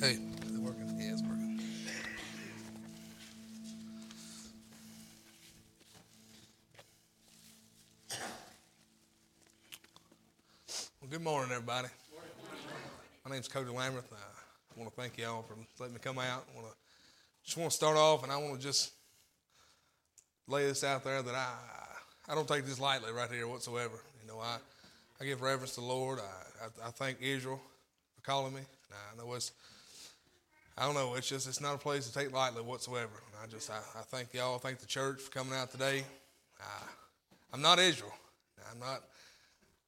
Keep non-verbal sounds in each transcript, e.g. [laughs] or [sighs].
Hey, is it working? Yeah, it's working. Well, good morning, everybody. My name's Cody Lamberth. I want to thank y'all for letting me come out. I want to just want to start off, and I want to just lay this out there that I I don't take this lightly right here whatsoever. You know, I I give reverence to the Lord. I I, I thank Israel for calling me. I know it's I don't know. It's just it's not a place to take lightly whatsoever. I just I, I thank y'all. Thank the church for coming out today. I'm not Israel. I'm not.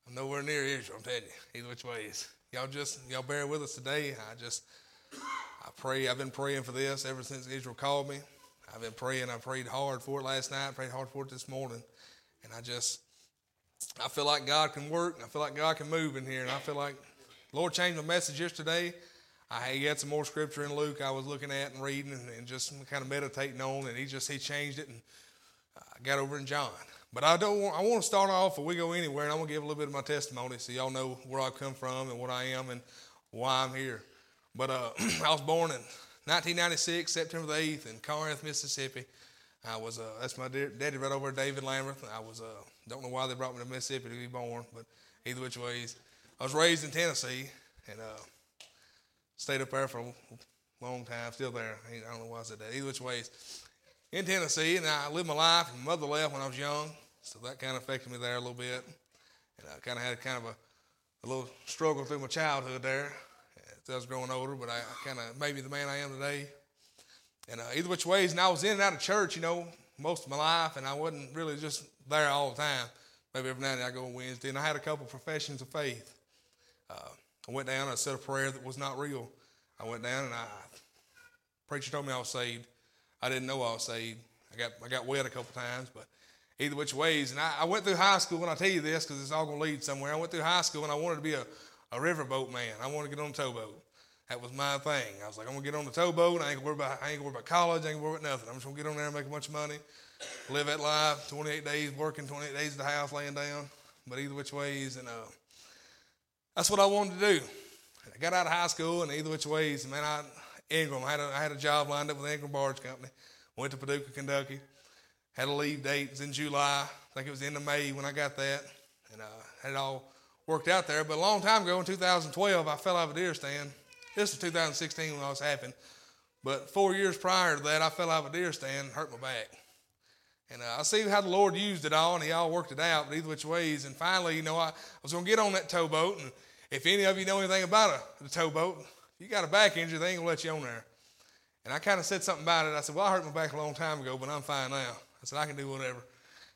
I'm nowhere near Israel. I'm telling you, either which ways. Y'all just y'all bear with us today. I just I pray. I've been praying for this ever since Israel called me. I've been praying. I prayed hard for it last night. Prayed hard for it this morning, and I just I feel like God can work. I feel like God can move in here, and I feel like Lord changed my message yesterday. I had some more scripture in Luke I was looking at and reading and, and just kind of meditating on, and he just he changed it and I got over in John. But I don't want, I want to start off before we go anywhere, and I want to give a little bit of my testimony so y'all know where I've come from and what I am and why I'm here. But uh, [clears throat] I was born in 1996, September the 8th, in Corinth, Mississippi. I was uh, that's my daddy right over David Lamberth. I was uh, don't know why they brought me to Mississippi to be born, but either which ways, I was raised in Tennessee and uh, stayed up there for a long time. Still there. I don't know why I said that. Either which ways, in Tennessee, and I lived my life. My mother left when I was young, so that kind of affected me there a little bit. And I kind of had kind of a, a little struggle through my childhood there as I was growing older. But I, I kind of made me the man I am today. And uh, either which ways, and I was in and out of church, you know, most of my life, and I wasn't really just there all the time. Maybe every now and then I go on Wednesday, and I had a couple professions of faith. Uh, I went down, I said a prayer that was not real. I went down and I preacher told me I was saved. I didn't know I was saved. I got I got wet a couple times, but either which ways. And I, I went through high school, and I tell you this because it's all to lead somewhere. I went through high school, and I wanted to be a, a riverboat man. I wanted to get on a towboat. That was my thing. I was like, I'm gonna get on the towboat. I ain't gonna worry about I ain't gonna worry about college. I ain't gonna worry about nothing. I'm just gonna get on there and make a bunch of money, live that life. 28 days working, 28 days at the house, laying down. But either which ways, and uh, that's what I wanted to do. I got out of high school, and either which ways, man, I Ingram. I had a, I had a job lined up with Ingram Barge Company. Went to Paducah, Kentucky. Had a leave date. It was in July. I think it was the end of May when I got that, and uh, had it all worked out there. But a long time ago, in 2012, I fell out of a deer stand. This was 2016 when all this happened. But four years prior to that, I fell out of a deer stand and hurt my back. And uh, I see how the Lord used it all, and He all worked it out, but either which ways. And finally, you know, I, I was going to get on that towboat, and if any of you know anything about a, the towboat, you got a back injury, they ain't gonna let you on there. And I kind of said something about it. I said, Well, I hurt my back a long time ago, but I'm fine now. I said, I can do whatever.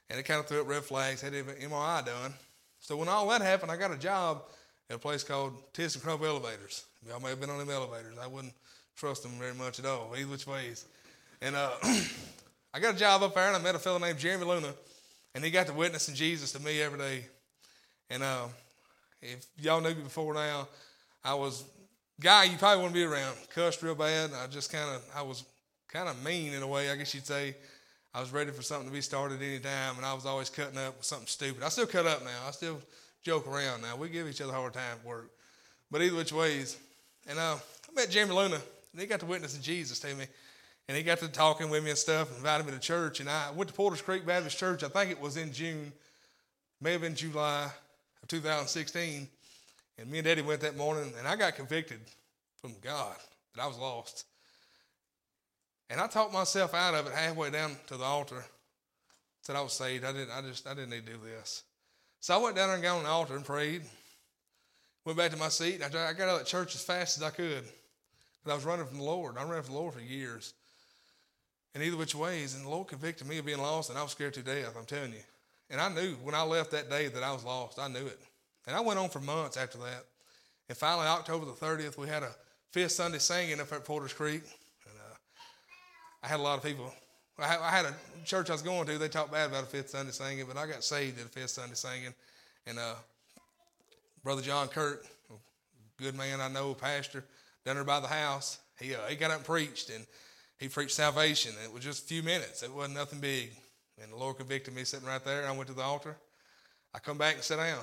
And it kind of threw up red flags, had an MRI done. So when all that happened, I got a job at a place called ThyssenKrupp Elevators. Y'all may have been on them elevators. I wouldn't trust them very much at all, either which ways. And uh, [clears throat] I got a job up there, and I met a fellow named Jeremy Luna, and he got to witnessing Jesus to me every day. And uh, if y'all knew me before now, I was guy you probably to be around. Cussed real bad. I just kind of, I was kind of mean in a way, I guess you'd say. I was ready for something to be started any time, and I was always cutting up with something stupid. I still cut up now. I still joke around now. We give each other a hard time at work. But either which ways. And uh, I met Jeremy Luna, and he got to witnessing Jesus to me. And he got to talking with me and stuff, and invited me to church. And I went to Porters Creek Baptist Church. I think it was in June, may have been July of 2016. And me and Eddie went that morning, and I got convicted from God that I was lost. And I talked myself out of it halfway down to the altar. Said I was saved. I didn't. I just. I didn't need to do this. So I went down there and got on the altar and prayed. Went back to my seat. And I got out of church as fast as I could. I was running from the Lord. I ran from the Lord for years. And either which ways, and the Lord convicted me of being lost, and I was scared to death. I'm telling you. And I knew when I left that day that I was lost. I knew it. And I went on for months after that. And finally, October the 30th, we had a fifth Sunday singing up at Porters Creek. And uh, I had a lot of people. I had a church I was going to, they talked bad about a fifth Sunday singing, but I got saved at a fifth Sunday singing. And uh, Brother John Kurt, good man I know, pastor, down there by the house, he, uh, he got up and preached. And he preached salvation. It was just a few minutes. It wasn't nothing big. And the Lord convicted me sitting right there. I went to the altar. I come back and sit down.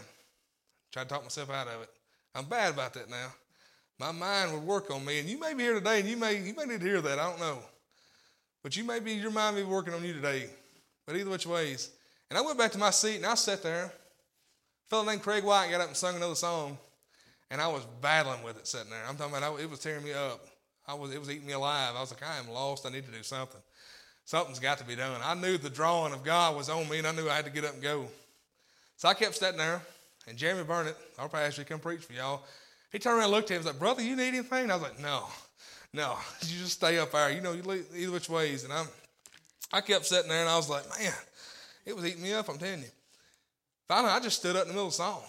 Tried to talk myself out of it. I'm bad about that now. my mind would work on me. And you may be here today and you may, you may need to hear that. I don't know. But you may be, your mind may be working on you today. But either which ways. And I went back to my seat and I sat there. A fellow named Craig White got up and sung another song. And I was battling with it sitting there. I'm talking about, it was tearing me up. I was, it was eating me alive. I was like, I am lost. I need to do something. Something's got to be done. I knew the drawing of God was on me, and I knew I had to get up and go. So I kept sitting there, and Jeremy Burnett, our pastor, come preach for y'all. He turned around and looked at him and was like, Brother, you need anything? I was like, No, no. [laughs] You just stay up there. You know, you leave either which ways. And I'm, I kept sitting there, and I was like, Man, it was eating me up, I'm telling you. Finally, I just stood up in the middle of the song.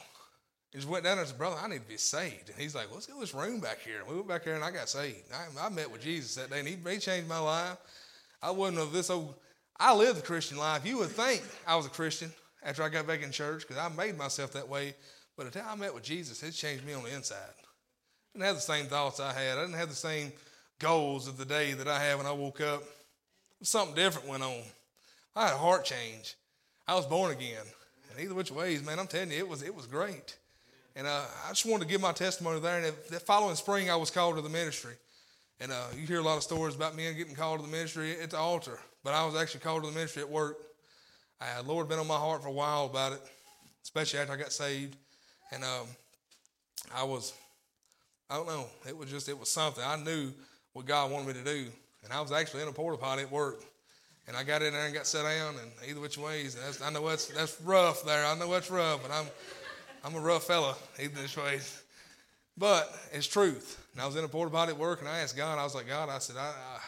He just went down there and said, Brother, I need to be saved. And he's like, Let's go this room back here. And we went back there and I got saved. I, I met with Jesus that day and he, he changed my life. I wasn't of this old, I lived the Christian life. You would think I was a Christian after I got back in church because I made myself that way. But the time I met with Jesus, it changed me on the inside. I didn't have the same thoughts I had. I didn't have the same goals of the day that I had when I woke up. Something different went on. I had a heart change. I was born again. And either which ways, man, I'm telling you, it was it was great. And uh, I just wanted to give my testimony there. And that following spring, I was called to the ministry. And uh, you hear a lot of stories about men getting called to the ministry at the altar, but I was actually called to the ministry at work. I, Uh, Lord been on my heart for a while about it, especially after I got saved. And um, I was, I don't know, it was just, it was something. I knew what God wanted me to do. And I was actually in a porta potty at work. And I got in there and got set down, and either which ways, I know that's, that's rough there. I know that's rough, but I'm, I'm a rough fella, either which ways. But it's truth. And I was in a porta potty at work, and I asked God. I was like, God, I said, I, I,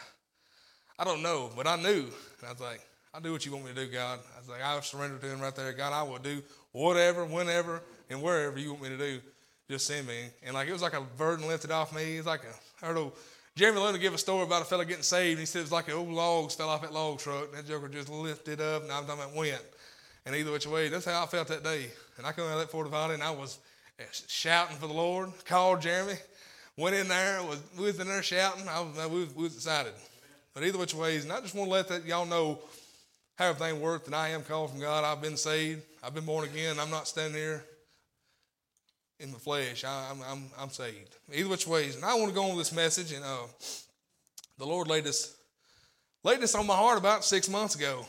I don't know, but I knew. And I was like, I'll do what you want me to do, God. I was like, I'll surrender to Him right there. God, I will do whatever, whenever, and wherever you want me to do. Just send me. And like it was like a burden lifted off me. It's like a, don't know. Jeremy Luna give a story about a fella getting saved. And He said it was like an old logs fell off that log truck. And that joker just lifted up, and I'm talking about went. And either which way, that's how I felt that day. And I come out of that potty, and I was eh, shouting for the Lord. Called Jeremy, went in there, was we was in there shouting. I was, we was, we was excited. But either which ways, and I just want to let that y'all know how everything worked. And I am called from God. I've been saved. I've been born again. I'm not standing here in the flesh. I, am I'm, I'm, I'm saved. Either which ways, and I want to go on with this message. And uh, the Lord laid this laid this on my heart about six months ago,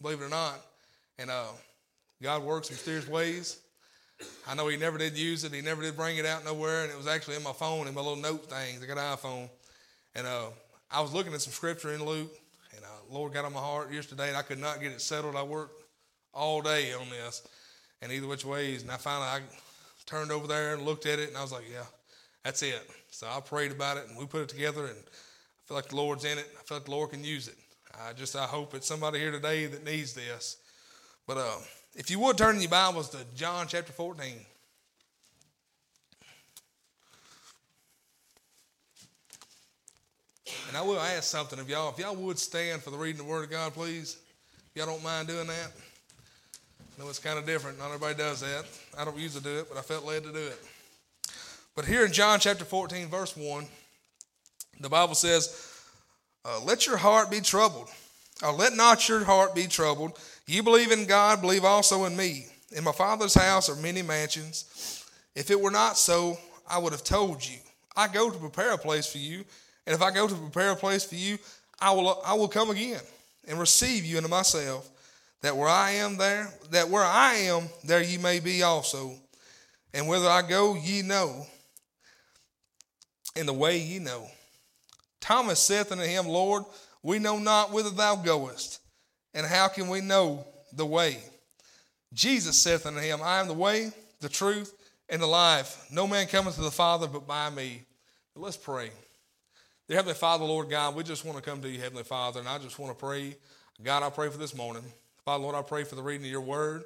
believe it or not. And uh, God works in mysterious ways. I know he never did use it. He never did bring it out nowhere, and it was actually in my phone in my little note things. I got an iPhone, and uh, I was looking at some scripture in Luke, and uh, Lord got on my heart yesterday, and I could not get it settled. I worked all day on this, and either which ways, and I finally I turned over there and looked at it, and I was like, yeah, that's it. So I prayed about it, and we put it together, and I feel like the Lord's in it. I feel like the Lord can use it. I just I hope it's somebody here today that needs this. But uh, if you would turn your Bibles to John chapter 14. And I will ask something of y'all. If y'all would stand for the reading of the Word of God, please. If y'all don't mind doing that. I know it's kind of different. Not everybody does that. I don't usually do it, but I felt led to do it. But here in John chapter 14, verse 1, the Bible says, uh, Let your heart be troubled. Or let not your heart be troubled. You believe in God, believe also in me. In my Father's house are many mansions. If it were not so, I would have told you. I go to prepare a place for you, and if I go to prepare a place for you, I will I will come again and receive you into myself, that where I am there, that where I am, there ye may be also. And whither I go, ye know, and the way ye know. Thomas saith unto him, Lord, we know not whither thou goest. And how can we know the way? Jesus saith unto him, I am the way, the truth, and the life. No man cometh to the Father but by me. But let's pray. Dear Heavenly Father, Lord God, we just want to come to you, Heavenly Father, and I just want to pray. God, I pray for this morning. Father, Lord, I pray for the reading of your word.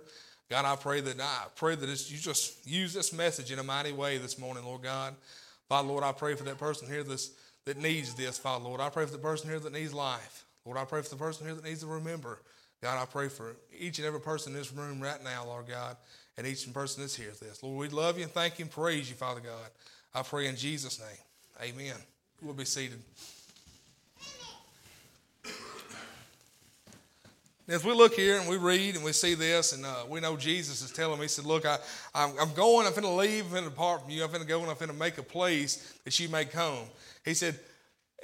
God, I pray that I pray that you just use this message in a mighty way this morning, Lord God. Father, Lord, I pray for that person here this, that needs this, Father, Lord. I pray for the person here that needs life. Lord, I pray for the person here that needs to remember. God, I pray for each and every person in this room right now, Lord God, and each person that's here this. Lord, we love you and thank you and praise you, Father God. I pray in Jesus' name. Amen. We'll be seated. as we look here and we read and we see this, and uh, we know Jesus is telling me, He said, Look, I, I'm, I'm going, I'm going to leave, I'm going to depart from you, I'm going to go and I'm going to make a place that you may come. He said,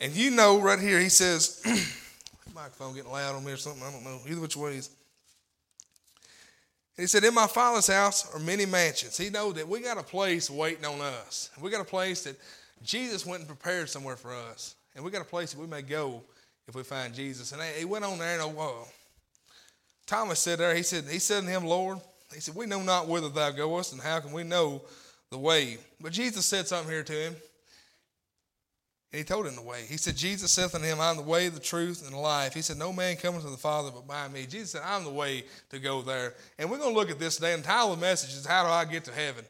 and you know right here, He says, [clears throat] microphone getting loud on me or something, I don't know, either which ways. And he said, In my father's house are many mansions. He know that we got a place waiting on us. We got a place that Jesus went and prepared somewhere for us. And we got a place that we may go if we find Jesus. And he went on there and oh, Thomas said there, he said, he said to him, Lord, he said, We know not whither thou goest, and how can we know the way? But Jesus said something here to him. And he told him the way. He said, Jesus saith unto him, I am the way, the truth, and the life. He said, No man cometh to the Father but by me. Jesus said, I'm the way to go there. And we're going to look at this today, and the title of the message is How Do I Get to Heaven?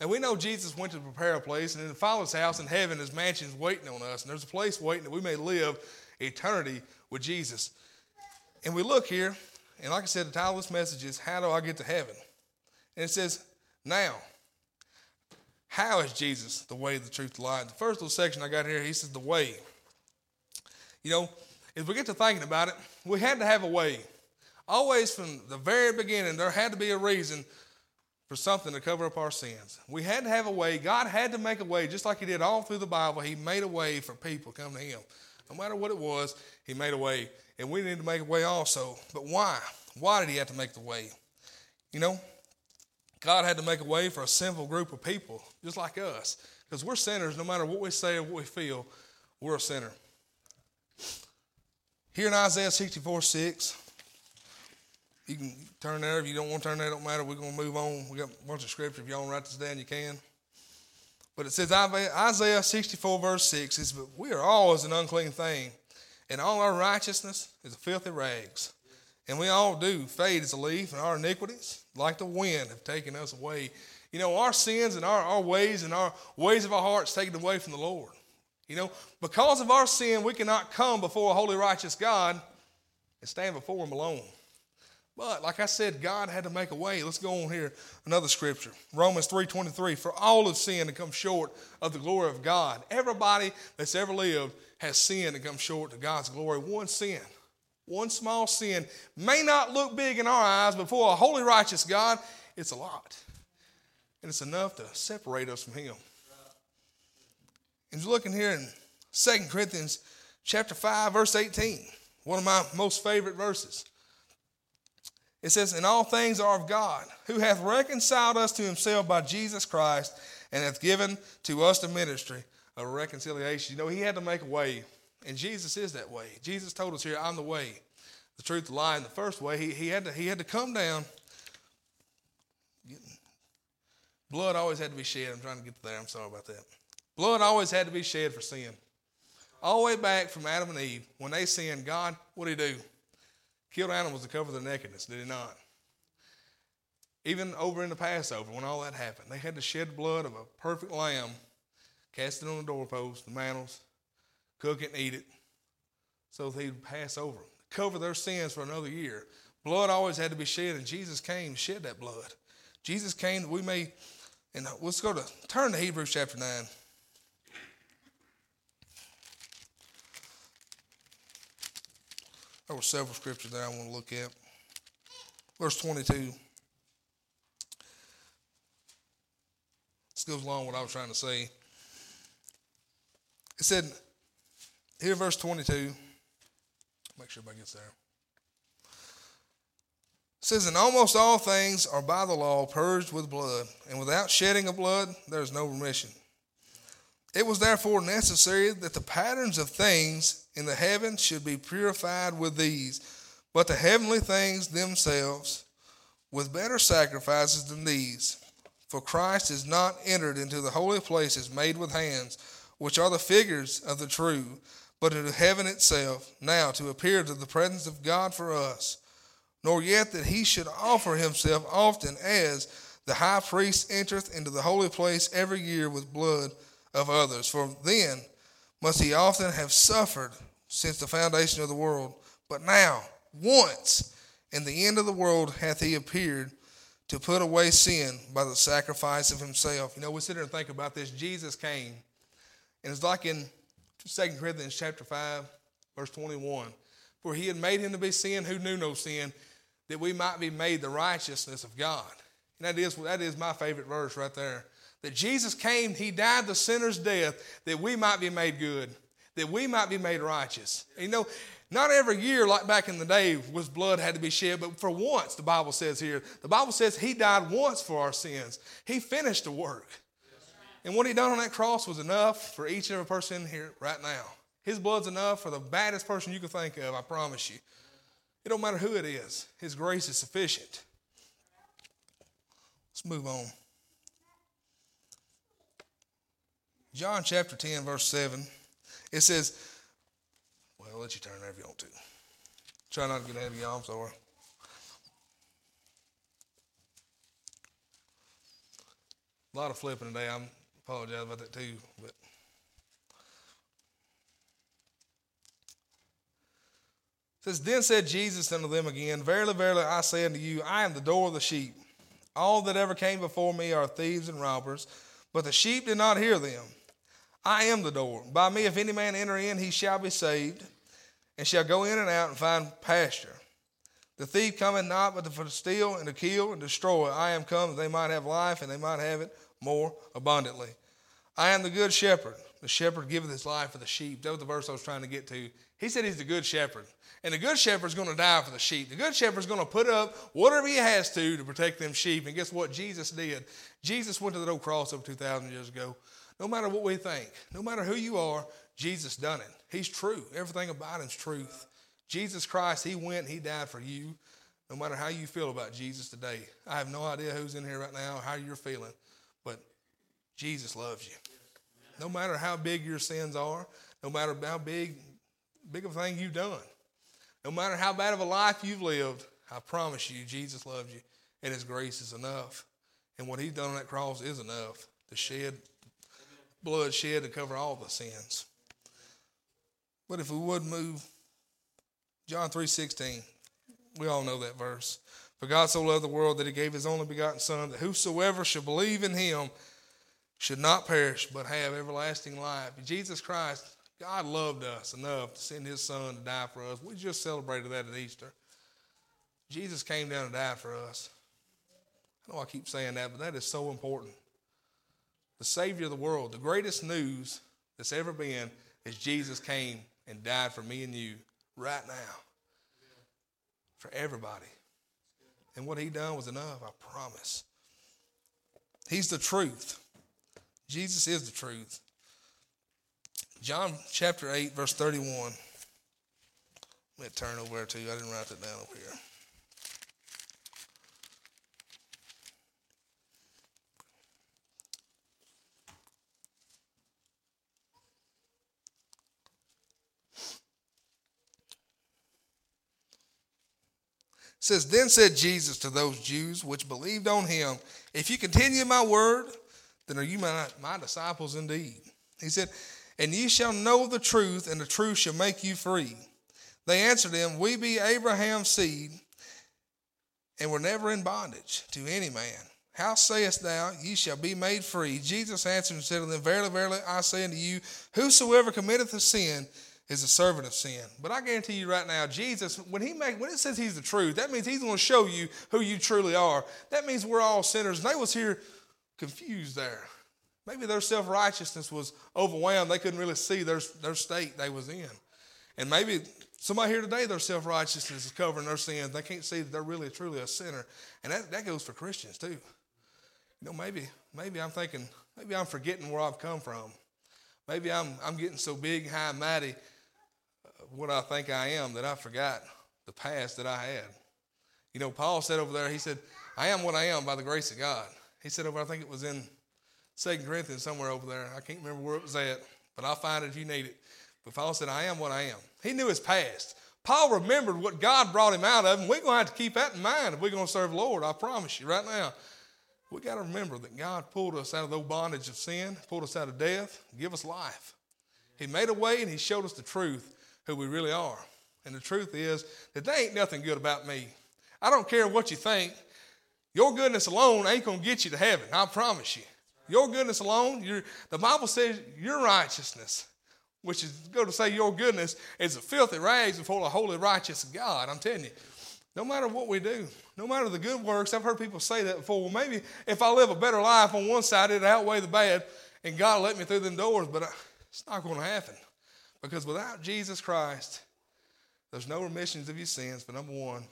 And we know Jesus went to prepare a place, and in the Father's house in heaven, his mansion is waiting on us. And there's a place waiting that we may live eternity with Jesus. And we look here, and like I said, the title of this message is How Do I Get to Heaven? And it says, Now, how is Jesus the way, the truth, the life? The first little section I got here, he says the way. You know, if we get to thinking about it, we had to have a way. Always from the very beginning, there had to be a reason for something to cover up our sins. We had to have a way. God had to make a way, just like He did all through the Bible. He made a way for people to come to Him. No matter what it was, He made a way. And we need to make a way also. But why? Why did He have to make the way? You know, God had to make a way for a sinful group of people, just like us. Because we're sinners, no matter what we say or what we feel, we're a sinner. Here in Isaiah 64 6, you can turn there. If you don't want to turn there, don't matter. We're going to move on. We got a bunch of scripture. If you want to write this down, you can. But it says Isaiah 64, verse 6 says, But we are all as an unclean thing, and all our righteousness is filthy rags. And we all do fade as a leaf, and our iniquities, like the wind, have taken us away. You know, our sins and our, our ways and our ways of our hearts taken away from the Lord. You know, because of our sin, we cannot come before a holy, righteous God and stand before Him alone. But like I said, God had to make a way. Let's go on here. Another scripture. Romans 3.23. For all have sinned and come short of the glory of God. Everybody that's ever lived has sinned and come short of God's glory. One sin one small sin may not look big in our eyes, but for a holy, righteous God, it's a lot. And it's enough to separate us from Him. And you're looking here in 2 Corinthians chapter 5, verse 18, one of my most favorite verses. It says, And all things are of God, who hath reconciled us to himself by Jesus Christ, and hath given to us the ministry of reconciliation. You know, he had to make a way and Jesus is that way. Jesus told us here, I'm the way, the truth, the lie. In the first way, he, he, had, to, he had to come down. Blood always had to be shed. I'm trying to get there. I'm sorry about that. Blood always had to be shed for sin. All the way back from Adam and Eve, when they sinned, God, what did he do? Killed animals to cover their nakedness, did he not? Even over in the Passover, when all that happened, they had to shed blood of a perfect lamb, cast it on the doorpost, the mantles, cook it and eat it so they'd pass over cover their sins for another year. Blood always had to be shed, and Jesus came shed that blood. Jesus came that we may, and uh, let's go to turn to Hebrews chapter 9. There were several scriptures that I want to look at. Verse 22. This goes along with what I was trying to say. It said, here, verse 22. Make sure everybody gets there. It says, And almost all things are by the law purged with blood, and without shedding of blood, there is no remission. It was therefore necessary that the patterns of things in the heavens should be purified with these, but the heavenly things themselves with better sacrifices than these. For Christ is not entered into the holy places made with hands, which are the figures of the true but into heaven itself, now to appear to the presence of God for us, nor yet that he should offer himself often as the high priest entereth into the holy place every year with blood of others. For then must he often have suffered since the foundation of the world. But now, once in the end of the world, hath he appeared to put away sin by the sacrifice of himself. You know, we sit here and think about this. Jesus came, and it's like in 2 Corinthians chapter 5, verse 21. For he had made him to be sin who knew no sin, that we might be made the righteousness of God. And that is, that is my favorite verse right there. That Jesus came, he died the sinner's death, that we might be made good, that we might be made righteous. You know, not every year, like back in the day, was blood had to be shed, but for once, the Bible says here, the Bible says he died once for our sins. He finished the work. And what he done on that cross was enough for each and every person here right now. His blood's enough for the baddest person you can think of, I promise you. It don't matter who it is, His grace is sufficient. Let's move on. John chapter 10, verse 7, it says, Well, I'll let you turn there if you want to. Try not to get ahead of y'all, I'm sorry. A lot of flipping today. I apologize about that too, but says, Then said Jesus unto them again, Verily, verily, I say unto you, I am the door of the sheep. All that ever came before me are thieves and robbers, but the sheep did not hear them. I am the door. By me, if any man enter in, he shall be saved, and shall go in and out and find pasture. The thief cometh not but to steal and to kill and destroy. I am come that they might have life, and they might have it more abundantly. I am the good shepherd. The shepherd giveth his life for the sheep. That was the verse I was trying to get to. He said he's the good shepherd. And the good shepherd's going to die for the sheep. The good shepherd's going to put up whatever he has to to protect them sheep. And guess what? Jesus did. Jesus went to the old cross over 2,000 years ago. No matter what we think, no matter who you are, Jesus done it. He's true. Everything about him's truth. Jesus Christ, he went, he died for you. No matter how you feel about Jesus today. I have no idea who's in here right now, how you're feeling, but Jesus loves you. No matter how big your sins are, no matter how big, big of a thing you've done, no matter how bad of a life you've lived, I promise you, Jesus loves you, and His grace is enough. And what He's done on that cross is enough to shed blood shed to cover all the sins. But if we would move, John 3:16, we all know that verse. For God so loved the world that He gave His only begotten Son, that whosoever should believe in Him should not perish but have everlasting life. Jesus Christ God loved us enough to send his son to die for us. We just celebrated that at Easter. Jesus came down and died for us. I know I keep saying that, but that is so important. The Savior of the world, the greatest news that's ever been is Jesus came and died for me and you right now. For everybody. And what he done was enough, I promise. He's the truth. Jesus is the truth. John chapter 8, verse 31. Let me turn over to you. I didn't write that down over here. Says, Then said Jesus to those Jews which believed on him, If you continue my word, then are you my, my disciples indeed. He said, and ye shall know the truth, and the truth shall make you free. They answered him, We be Abraham's seed, and were never in bondage to any man. How sayest thou, Ye shall be made free? Jesus answered and said to them, Verily, verily, I say unto you, Whosoever committeth a sin is a servant of sin. But I guarantee you right now, Jesus, when he make when it says he's the truth, that means he's going to show you who you truly are. That means we're all sinners. And they was here confused there. Maybe their self righteousness was overwhelmed. They couldn't really see their, their state they was in. And maybe somebody here today, their self righteousness is covering their sins. They can't see that they're really truly a sinner. And that, that goes for Christians too. You know, maybe, maybe I'm thinking, maybe I'm forgetting where I've come from. Maybe I'm, I'm getting so big, high, mighty, uh, what I think I am, that I forgot the past that I had. You know, Paul said over there, he said, I am what I am by the grace of God. He said over, I think it was in Second Corinthians somewhere over there. I can't remember where it was at, but I'll find it if you need it. But Paul said, I am what I am. He knew his past. Paul remembered what God brought him out of, and we're going to have to keep that in mind if we're going to serve the Lord. I promise you right now. We got to remember that God pulled us out of the bondage of sin, pulled us out of death, give us life. He made a way and He showed us the truth, who we really are. And the truth is that there ain't nothing good about me. I don't care what you think. Your goodness alone ain't going to get you to heaven. I promise you. Your goodness alone, the Bible says your righteousness which is go to say your goodness is a filthy rags before a holy righteous God. I'm telling you, no matter what we do, no matter the good works, I've heard people say that before. Well, maybe if I live a better life on one side, it'll outweigh the bad, and God let me through them doors. But it's not going to happen because without Jesus Christ, there's no remissions of your sins. But number one,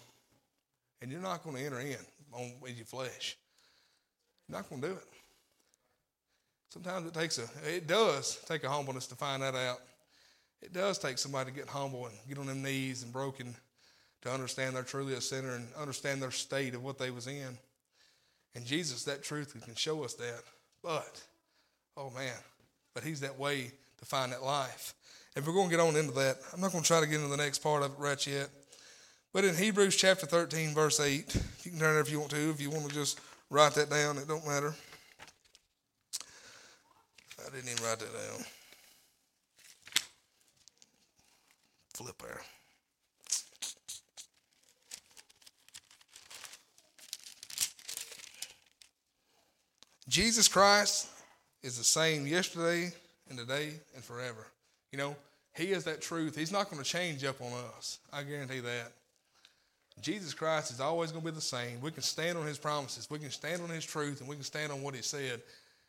and you're not going to enter in on with your flesh. You're not going to do it. Sometimes it takes a, it does take a humbleness to find that out. It does take somebody to get humble and get on their knees and broken to understand they're truly a sinner and understand their state of what they was in. And Jesus, that truth, can show us that. But, oh man, but he's that way to find that life. If we're going to get on into that, I'm not going to try to get into the next part of it right yet. But in Hebrews chapter 13, verse 8, you can turn there if you want to. If you want to just write that down, it don't matter. I didn't even write that down. Flip there. Jesus Christ is the same yesterday and today and forever. You know, He is that truth. He's not going to change up on us. I guarantee that. Jesus Christ is always going to be the same. We can stand on His promises, we can stand on His truth, and we can stand on what He said.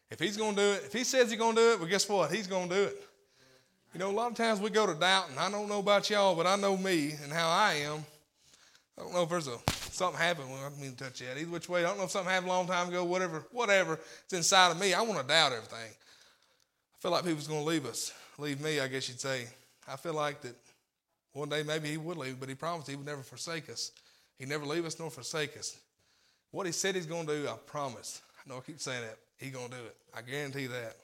If He's going to do it, if He says He's going to do it, well, guess what? He's going to do it. You know, a lot of times we go to doubt, and I don't know about y'all, but I know me and how I am. I don't know if there's a something happened. Well, I didn't mean to touch that. Either which way, I don't know if something happened a long time ago, whatever, whatever. It's inside of me. I want to doubt everything. I feel like people's going to leave us, leave me, I guess you'd say. I feel like that one day maybe he would leave, but he promised he would never forsake us. He never leave us nor forsake us. What he said he's going to do, I promise. I know I keep saying that. He's going to do it. I guarantee that.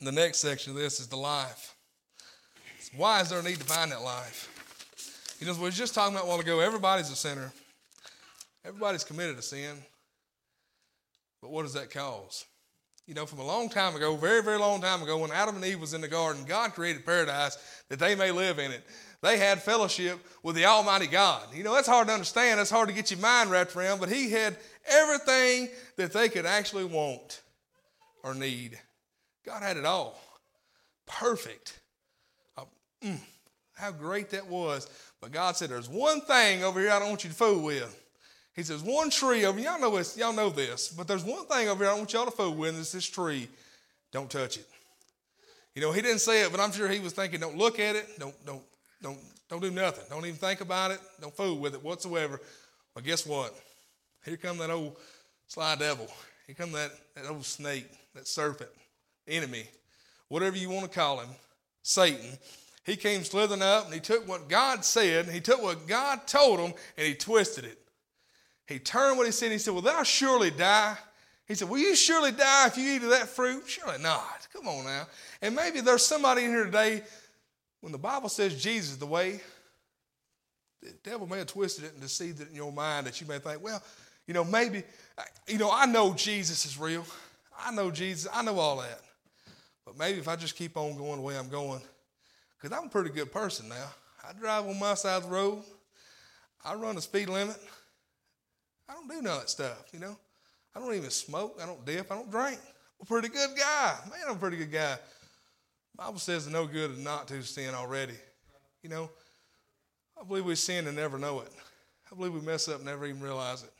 The next section of this is the life. Why is there a need to find that life? You know, we were just talking about a while ago, everybody's a sinner. Everybody's committed a sin. But what does that cause? You know, from a long time ago, very, very long time ago, when Adam and Eve was in the garden, God created paradise that they may live in it. They had fellowship with the Almighty God. You know, that's hard to understand. That's hard to get your mind wrapped around, but He had everything that they could actually want or need. God had it all. Perfect. Uh, mm, how great that was. But God said, There's one thing over here I don't want you to fool with. He says, One tree over y'all know this, y'all know this, but there's one thing over here I want y'all to fool with, and it's this tree. Don't touch it. You know, he didn't say it, but I'm sure he was thinking, don't look at it, don't, don't, don't, don't do nothing. Don't even think about it. Don't fool with it whatsoever. But guess what? Here come that old sly devil. Here come that, that old snake, that serpent, enemy, whatever you want to call him, Satan. He came slithering up and he took what God said, and he took what God told him, and he twisted it. He turned what he said, he said, Well, thou surely die. He said, Will you surely die if you eat of that fruit? Surely not. Come on now. And maybe there's somebody in here today, when the Bible says Jesus is the way, the devil may have twisted it and deceived it in your mind that you may think, well, you know, maybe, you know, I know Jesus is real. I know Jesus. I know all that. But maybe if I just keep on going the way I'm going, because I'm a pretty good person now. I drive on my side of the road. I run the speed limit. I don't do none of that stuff, you know. I don't even smoke. I don't dip. I don't drink. I'm a pretty good guy. Man, I'm a pretty good guy. Bible says no good is not to sin already. You know, I believe we sin and never know it. I believe we mess up and never even realize it.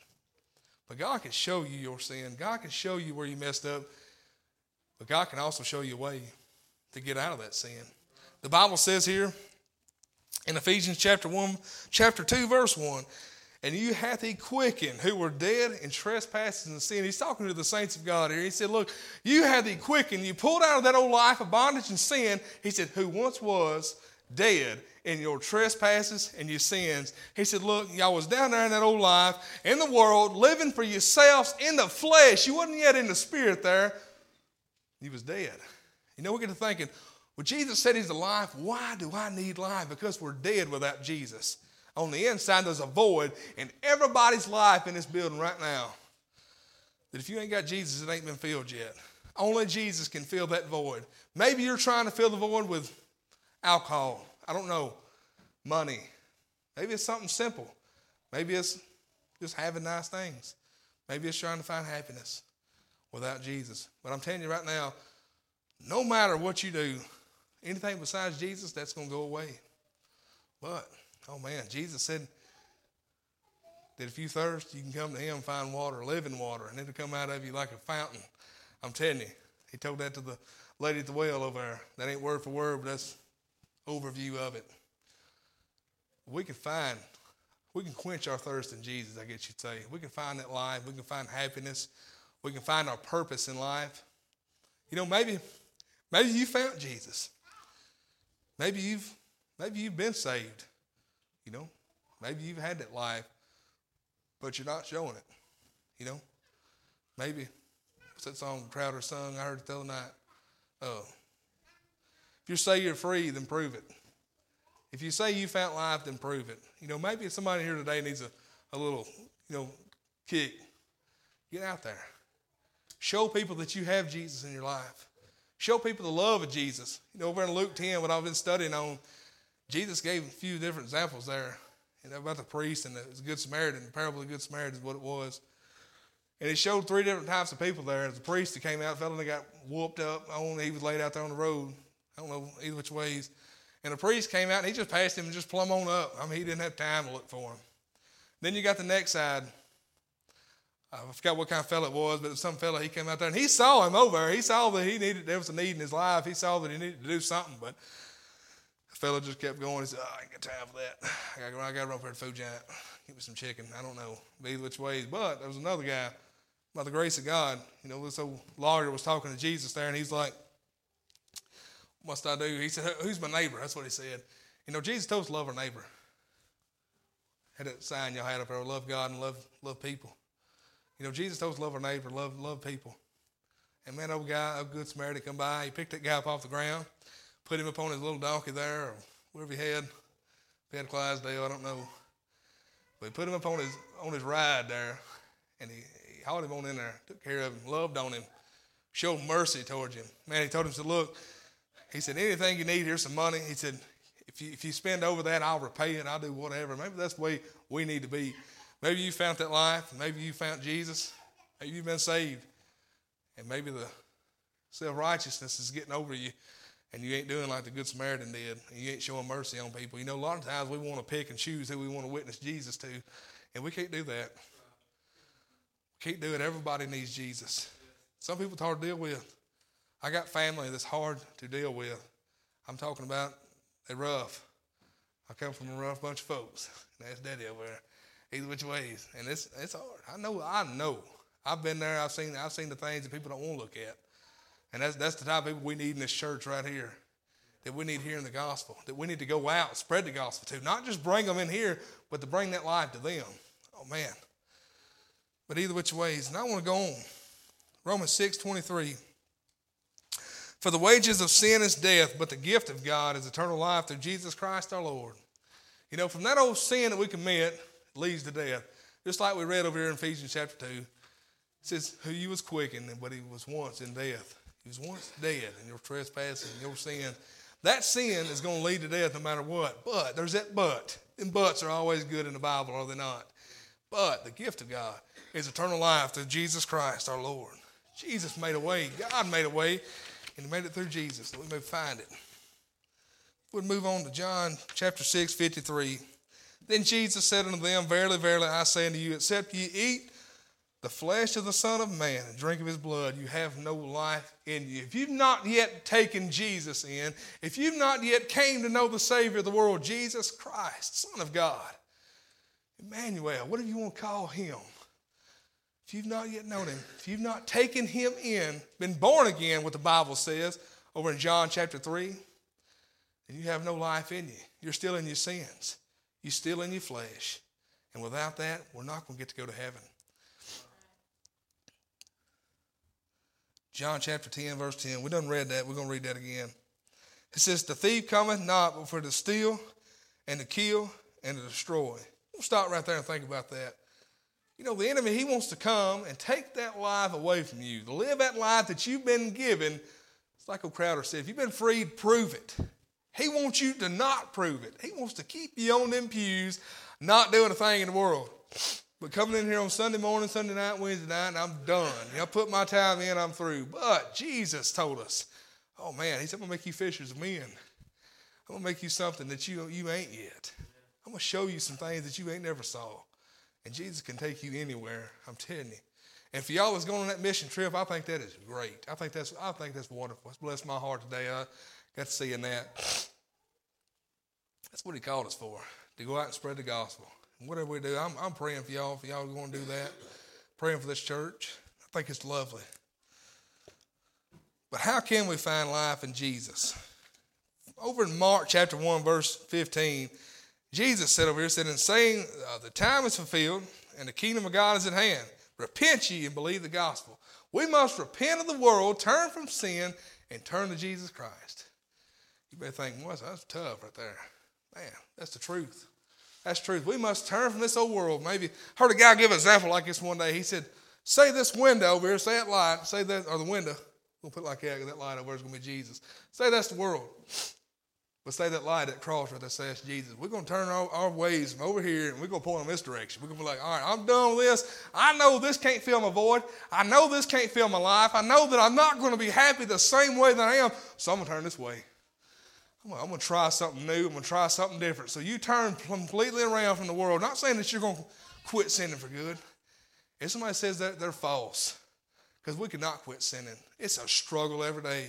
But God can show you your sin. God can show you where you messed up. But God can also show you a way to get out of that sin. The Bible says here in Ephesians chapter 1, chapter 2, verse 1, and you hath he quickened who were dead in trespasses and sin. He's talking to the saints of God here. He said, Look, you hath he quickened. You pulled out of that old life of bondage and sin. He said, Who once was dead in your trespasses and your sins. He said, Look, y'all was down there in that old life, in the world, living for yourselves in the flesh. You wasn't yet in the spirit there. You was dead. You know, we get to thinking, well, Jesus said he's alive. Why do I need life? Because we're dead without Jesus. On the inside, there's a void in everybody's life in this building right now. That if you ain't got Jesus, it ain't been filled yet. Only Jesus can fill that void. Maybe you're trying to fill the void with alcohol. I don't know. Money. Maybe it's something simple. Maybe it's just having nice things. Maybe it's trying to find happiness without Jesus. But I'm telling you right now, no matter what you do, anything besides Jesus, that's going to go away. But, oh man, Jesus said that if you thirst, you can come to him find water, living water, and it'll come out of you like a fountain. I'm telling you. He told that to the lady at the well over there. That ain't word for word, but that's overview of it. We can find, we can quench our thirst in Jesus, I guess you'd say. We can find that life. We can find happiness. We can find our purpose in life. You know, maybe, maybe you found Jesus. Maybe you've, maybe you've been saved. You know, maybe you've had that life, but you're not showing it. You know, maybe what's that song Crowder sung? I heard it the other night. Oh, if you say you're free, then prove it. If you say you found life, then prove it. You know, maybe somebody here today needs a, a little, you know, kick. Get out there. Show people that you have Jesus in your life. Show people the love of Jesus. You know, over in Luke 10, what I've been studying on, Jesus gave a few different examples there you know, about the priest and the Good Samaritan. The parable of the Good Samaritan is what it was. And he showed three different types of people there. The priest that came out, fell and got whooped up. On, he was laid out there on the road. I don't know either which ways. And the priest came out and he just passed him and just plumb on up. I mean, he didn't have time to look for him. Then you got the next side. Uh, I forgot what kind of fellow it was, but some fellow he came out there and he saw him over. He saw that he needed there was a need in his life. He saw that he needed to do something, but fellow just kept going. He said, "Oh, I ain't got time for that. [sighs] I got to I got to run for the food giant. Give me some chicken. I don't know, either which ways." But there was another guy, by the grace of God, you know, this old lawyer was talking to Jesus there, and he's like, "What must I do?" He said, "Who's my neighbor?" That's what he said. You know, Jesus told us to love our neighbor. Had that sign y'all had up there: love God and love love people. You know, Jesus told us love our neighbor, love, love people. And man, old guy, a good Samaritan come by, he picked that guy up off the ground, put him upon his little donkey there, or wherever he had. Had Clydesdale, I don't know. But he put him up on his on his ride there, and he, he hauled him on in there, took care of him, loved on him, showed mercy towards him. Man, he told him, said, look, he said, anything you need, here's some money. He said, if you, if you spend over that, I'll repay it. I'll do whatever. Maybe that's the way we need to be. Maybe you found that life. Maybe you found Jesus. Maybe you've been saved. And maybe the self righteousness is getting over you and you ain't doing like the Good Samaritan did. And you ain't showing mercy on people. You know, a lot of times we want to pick and choose who we want to witness Jesus to, and we can't do that. We can't do it. Everybody needs Jesus. Some people it's hard to deal with. I got family that's hard to deal with. I'm talking about they're rough. I come from a rough bunch of folks. [laughs] That's daddy over there either which ways. And it's it's hard. I know, I know. I've been there, I've seen I've seen the things that people don't want to look at. And that's that's the type of people we need in this church right here. That we need here in the gospel. That we need to go out, spread the gospel to. Not just bring them in here, but to bring that life to them. Oh man. But either which ways, and I want to go on. Romans 6 23. For the wages of sin is death, but the gift of God is eternal life through Jesus Christ our Lord. You know, from that old sin that we commit, leads to death. Just like we read over here in Ephesians chapter 2. It says, Who you was quickened, but he was once in death. He was once dead in your trespasses and your sin. That sin is going to lead to death no matter what. But there's that but. And buts are always good in the Bible, are they not? But the gift of God is eternal life through Jesus Christ our Lord. Jesus made a way. God made a way, and He made it through Jesus that we may find it. We'll move on to John chapter 6, 53. Then Jesus said unto them, Verily, verily, I say unto you, except ye eat the flesh of the Son of Man and drink of his blood, you have no life in you. If you've not yet taken Jesus in, if you've not yet came to know the Savior of the world, Jesus Christ, Son of God, Emmanuel, whatever you want to call him, if you've not yet known him, if you've not taken him in, been born again, what the Bible says over in John chapter 3, then you have no life in you. You're still in your sins. You're still in your flesh. And without that, we're not going to get to go to heaven. John chapter 10, verse 10. We done read that. We're going to read that again. It says, The thief cometh not but for to steal and to kill and to destroy. We'll stop right there and think about that. You know, the enemy, he wants to come and take that life away from you, to live that life that you've been given. It's like O'Crowder said, if you've been freed, prove it. He wants you to not prove it. He wants to keep you on them pews, not doing a thing in the world. But coming in here on Sunday morning, Sunday night, Wednesday night, and I'm done. I put my time in, I'm through. But Jesus told us, Oh man, he said, I'm gonna make you fishers of men. I'm gonna make you something that you you ain't yet. I'm gonna show you some things that you ain't never saw. And Jesus can take you anywhere. I'm telling you. And for y'all that's going on that mission trip, I think that is great. I think that's I think that's wonderful. It's blessed my heart today. I got to seeing that. That's what he called us for, to go out and spread the gospel. Whatever we do, I'm, I'm praying for y'all, If y'all going to do that. Praying for this church. I think it's lovely. But how can we find life in Jesus? Over in Mark chapter 1, verse 15, Jesus said over here, said, in saying, uh, the time is fulfilled and the kingdom of God is at hand. Repent ye and believe the gospel. We must repent of the world, turn from sin, and turn to Jesus Christ. You better think, well, that's tough right there. Man, that's the truth. That's truth. We must turn from this old world. Maybe heard a guy give an example like this one day. He said, "Say this window over here. Say that light. Say that or the window. We'll put it like that. That light over there is going to be Jesus. Say that's the world. But say that light, at cross right there Say says Jesus. We're going to turn our, our ways from over here and we're going to point in this direction. We're going to be like, all right, I'm done with this. I know this can't fill my void. I know this can't fill my life. I know that I'm not going to be happy the same way that I am. So I'm going to turn this way. I'm going to try something new. I'm going to try something different. So you turn completely around from the world. Not saying that you're going to quit sinning for good. If somebody says that, they're false. Because we cannot quit sinning. It's a struggle every day.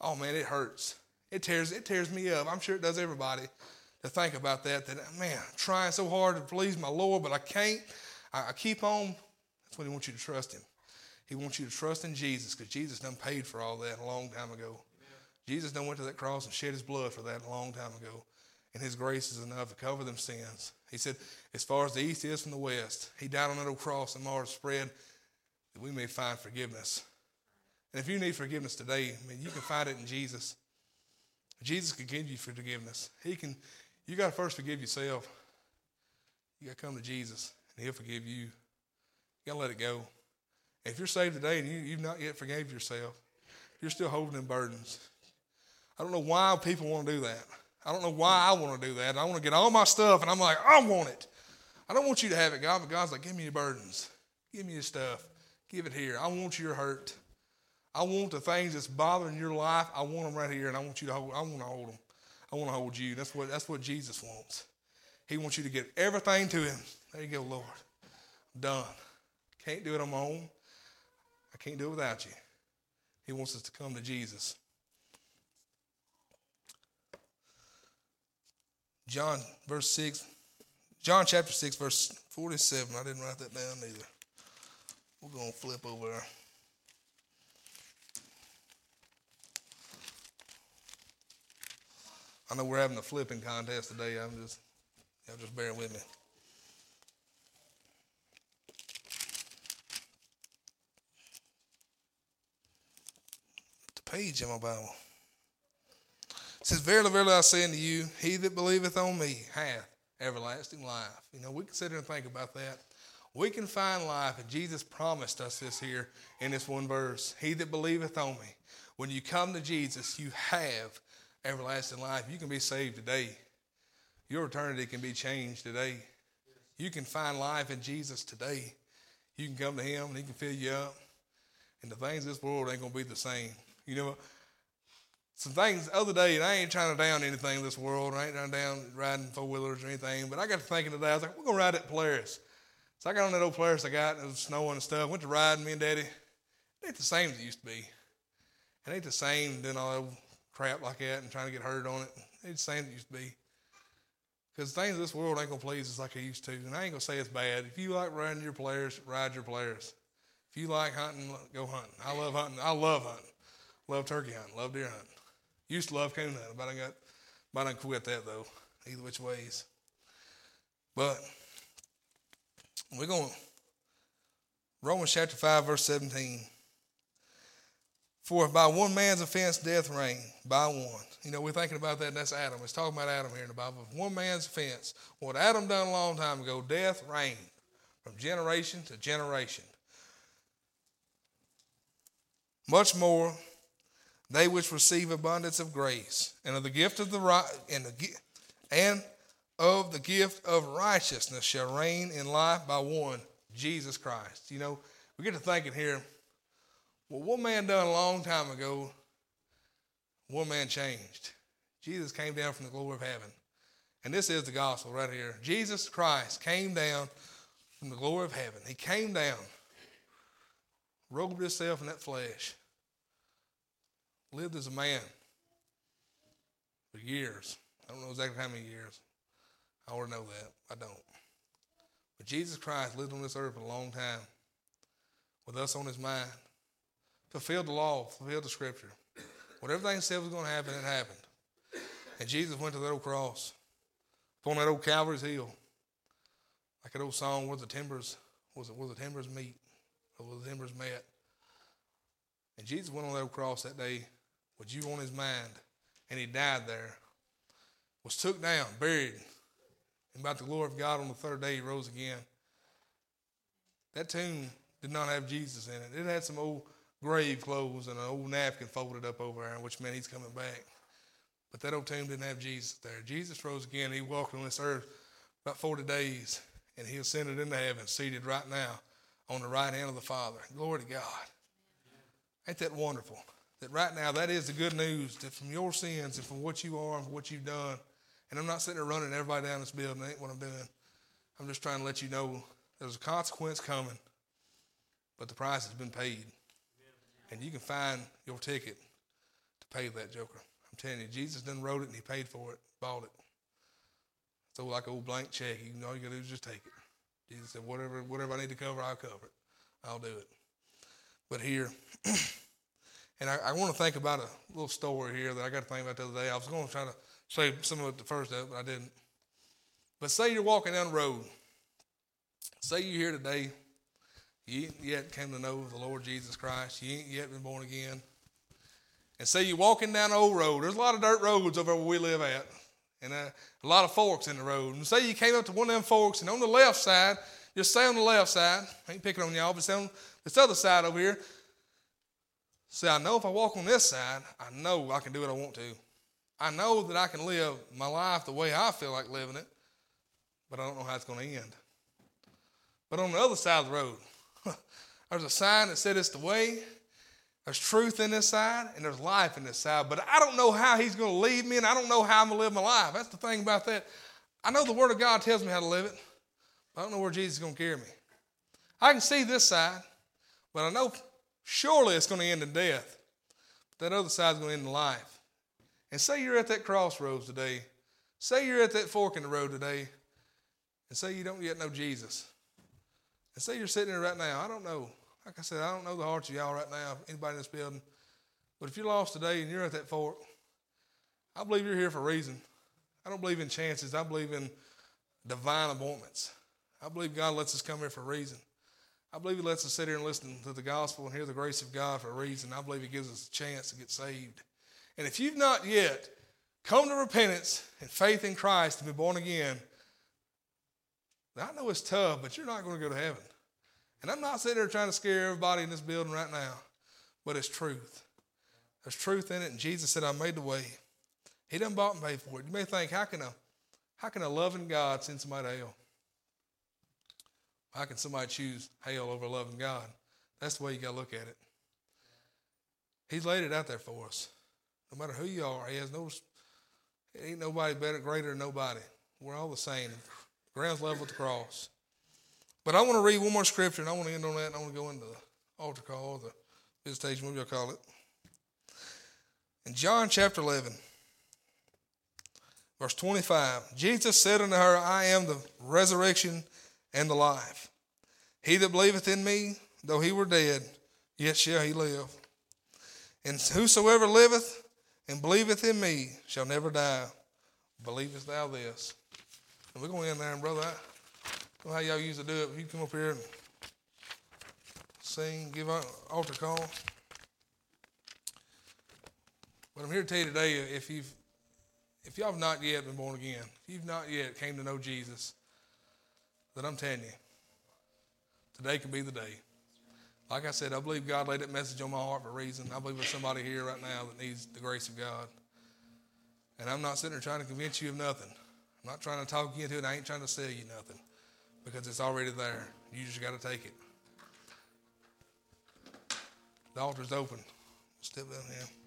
Oh man, it hurts. It tears, it tears me up. I'm sure it does everybody to think about that. That man, I'm trying so hard to please my Lord, but I can't. I, I keep on. That's what He wants you to trust Him. He wants you to trust in Jesus because Jesus done paid for all that a long time ago. Jesus done went to that cross and shed his blood for that a long time ago. And his grace is enough to cover them sins. He said, as far as the east is from the west, he died on that old cross and Mars spread that we may find forgiveness. And if you need forgiveness today, I mean, you can find it in Jesus. Jesus can give you forgiveness. He can. You got to first forgive yourself. You got to come to Jesus, and He'll forgive you. You got to let it go. If you're saved today and you, you've not yet forgave yourself, you're still holding them burdens. I don't know why people want to do that. I don't know why I want to do that. I want to get all my stuff, and I'm like, I want it. I don't want you to have it, God, but God's like, give me your burdens. Give me your stuff. Give it here. I want your hurt. I want the things that's bothering your life. I want them right here, and I want you to hold. I want to hold them. I want to hold you. That's what that's what Jesus wants. He wants you to get everything to Him. There you go, Lord. I'm done. Can't do it on my own. I can't do it without you. He wants us to come to Jesus. John verse 6, John chapter 6, verse 47. I didn't write that down either. We're going to flip over there. I know we're having a flipping contest today. I'm just, y'all just bear with me. The page in my Bible says, Verily, verily, I say unto you, he that believeth on me hath everlasting life. You know, we can sit there and think about that. We can find life, and Jesus promised us this here in this one verse. He that believeth on me. When you come to Jesus, you have everlasting life. You can be saved today. Your eternity can be changed today. You can find life in Jesus today. You can come to Him and He can fill you up. And the things of this world ain't going to be the same. You know, some things the other day, and I ain't trying to down anything in this world. I ain't trying to down riding four wheelers or anything. But I got to thinking today, I was like, we're going to ride at Polaris. So I got on that old Polaris I got, it was snowing and stuff. Went to riding, me and Daddy. It ain't the same as it used to be. It ain't the same doing all that crap like that and trying to get hurt on it. It ain't the same as it used to be. Because things in this world ain't going to please us like it used to. And I ain't going to say it's bad. If you like riding your Polaris, ride your Polaris. If you like hunting, go hunting. I love hunting. I love hunting. Love turkey hunting. Love deer hunting. Used to love hunting, but I got, but I quit that though. Either which ways. But we're going Romans chapter five verse seventeen. For by one man's offense death reigned by one. You know, we're thinking about that, and that's Adam. It's talking about Adam here in the Bible. One man's offense. What Adam done a long time ago, death reigned from generation to generation. Much more they which receive abundance of grace and of the gift of the right and the and of the gift of righteousness shall reign in life by one Jesus Christ. You know, we get to thinking here. Well, one man done a long time ago one man changed. Jesus came down from the glory of heaven. And this is the gospel right here. Jesus Christ came down from the glory of heaven. He came down, robed himself in that flesh, lived as a man for years. I don't know exactly how many years. I already know that. I don't. But Jesus Christ lived on this earth for a long time with us on his mind, fulfilled the law, fulfilled the scripture. Whatever they said was going to happen, it happened. And Jesus went to that old cross, upon that old Calvary's hill, like that old song, where the timbers, was it where the timbers meet, or where the timbers met. And Jesus went on that old cross that day with you on his mind, and he died there, was took down, buried, and by the glory of God on the third day he rose again. That tomb did not have Jesus in it. It had some old grave clothes and an old napkin folded up over there, which meant he's coming back. But that old tomb didn't have Jesus there. Jesus rose again. He walked on this earth about 40 days, and he ascended into heaven, seated right now on the right hand of the Father. Glory to God. Ain't that wonderful? That right now, that is the good news that from your sins and from what you are and what you've done. And I'm not sitting there running everybody down this building. That ain't what I'm doing. I'm just trying to let you know there's a consequence coming, but the price has been paid. And you can find your ticket to pay that joker. I'm telling you, Jesus done wrote it and he paid for it, bought it. So like an old blank check, you all you gotta do is just take it. Jesus said, whatever, whatever I need to cover, I'll cover it. I'll do it. But here, [clears throat] and I, I want to think about a little story here that I got to think about the other day. I was going to try to say some of it the first day, but I didn't. But say you're walking down the road. Say you're here today. You ain't yet came to know the Lord Jesus Christ. You ain't yet been born again. And say you're walking down the old road. There's a lot of dirt roads over where we live at. And uh, a lot of forks in the road. And say you came up to one of them forks, and on the left side, just say on the left side, I ain't picking on y'all, but say on this other side over here, say, I know if I walk on this side, I know I can do what I want to. I know that I can live my life the way I feel like living it, but I don't know how it's going to end. But on the other side of the road, [laughs] there's a sign that said it's the way. There's truth in this side and there's life in this side. But I don't know how he's going to lead me and I don't know how I'm going to live my life. That's the thing about that. I know the Word of God tells me how to live it, but I don't know where Jesus is going to carry me. I can see this side, but I know surely it's going to end in death. But that other side is going to end in life. And say you're at that crossroads today. Say you're at that fork in the road today. And say you don't yet know Jesus. And say you're sitting there right now. I don't know. Like I said, I don't know the hearts of y'all right now, anybody in this building. But if you're lost today and you're at that fork, I believe you're here for a reason. I don't believe in chances. I believe in divine appointments. I believe God lets us come here for a reason. I believe He lets us sit here and listen to the gospel and hear the grace of God for a reason. I believe He gives us a chance to get saved. And if you've not yet come to repentance and faith in Christ and be born again, I know it's tough, but you're not going to go to heaven. And I'm not sitting there trying to scare everybody in this building right now, but it's truth. There's truth in it, and Jesus said, I made the way. He done bought and paid for it. You may think, how can a, how can a loving God send somebody to hell? How can somebody choose hell over loving God? That's the way you got to look at it. He's laid it out there for us. No matter who you are, He has no, ain't nobody better, greater than nobody. We're all the same. Ground's level with the cross. But I want to read one more scripture, and I want to end on that, and I want to go into the altar call, or the visitation, whatever you call it. In John chapter 11, verse 25, Jesus said unto her, I am the resurrection and the life. He that believeth in me, though he were dead, yet shall he live. And whosoever liveth and believeth in me shall never die. Believest thou this? And we're going end there, and brother. I know how y'all used to do it. You come up here and sing, give an altar call. But I'm here to tell you today, if you've if y'all have not yet been born again, if you've not yet came to know Jesus, then I'm telling you, today could be the day. Like I said, I believe God laid that message on my heart for a reason. I believe there's somebody here right now that needs the grace of God. And I'm not sitting there trying to convince you of nothing. I'm not trying to talk you into it. I ain't trying to sell you nothing because it's already there. You just got to take it. The altar's open. Step down here.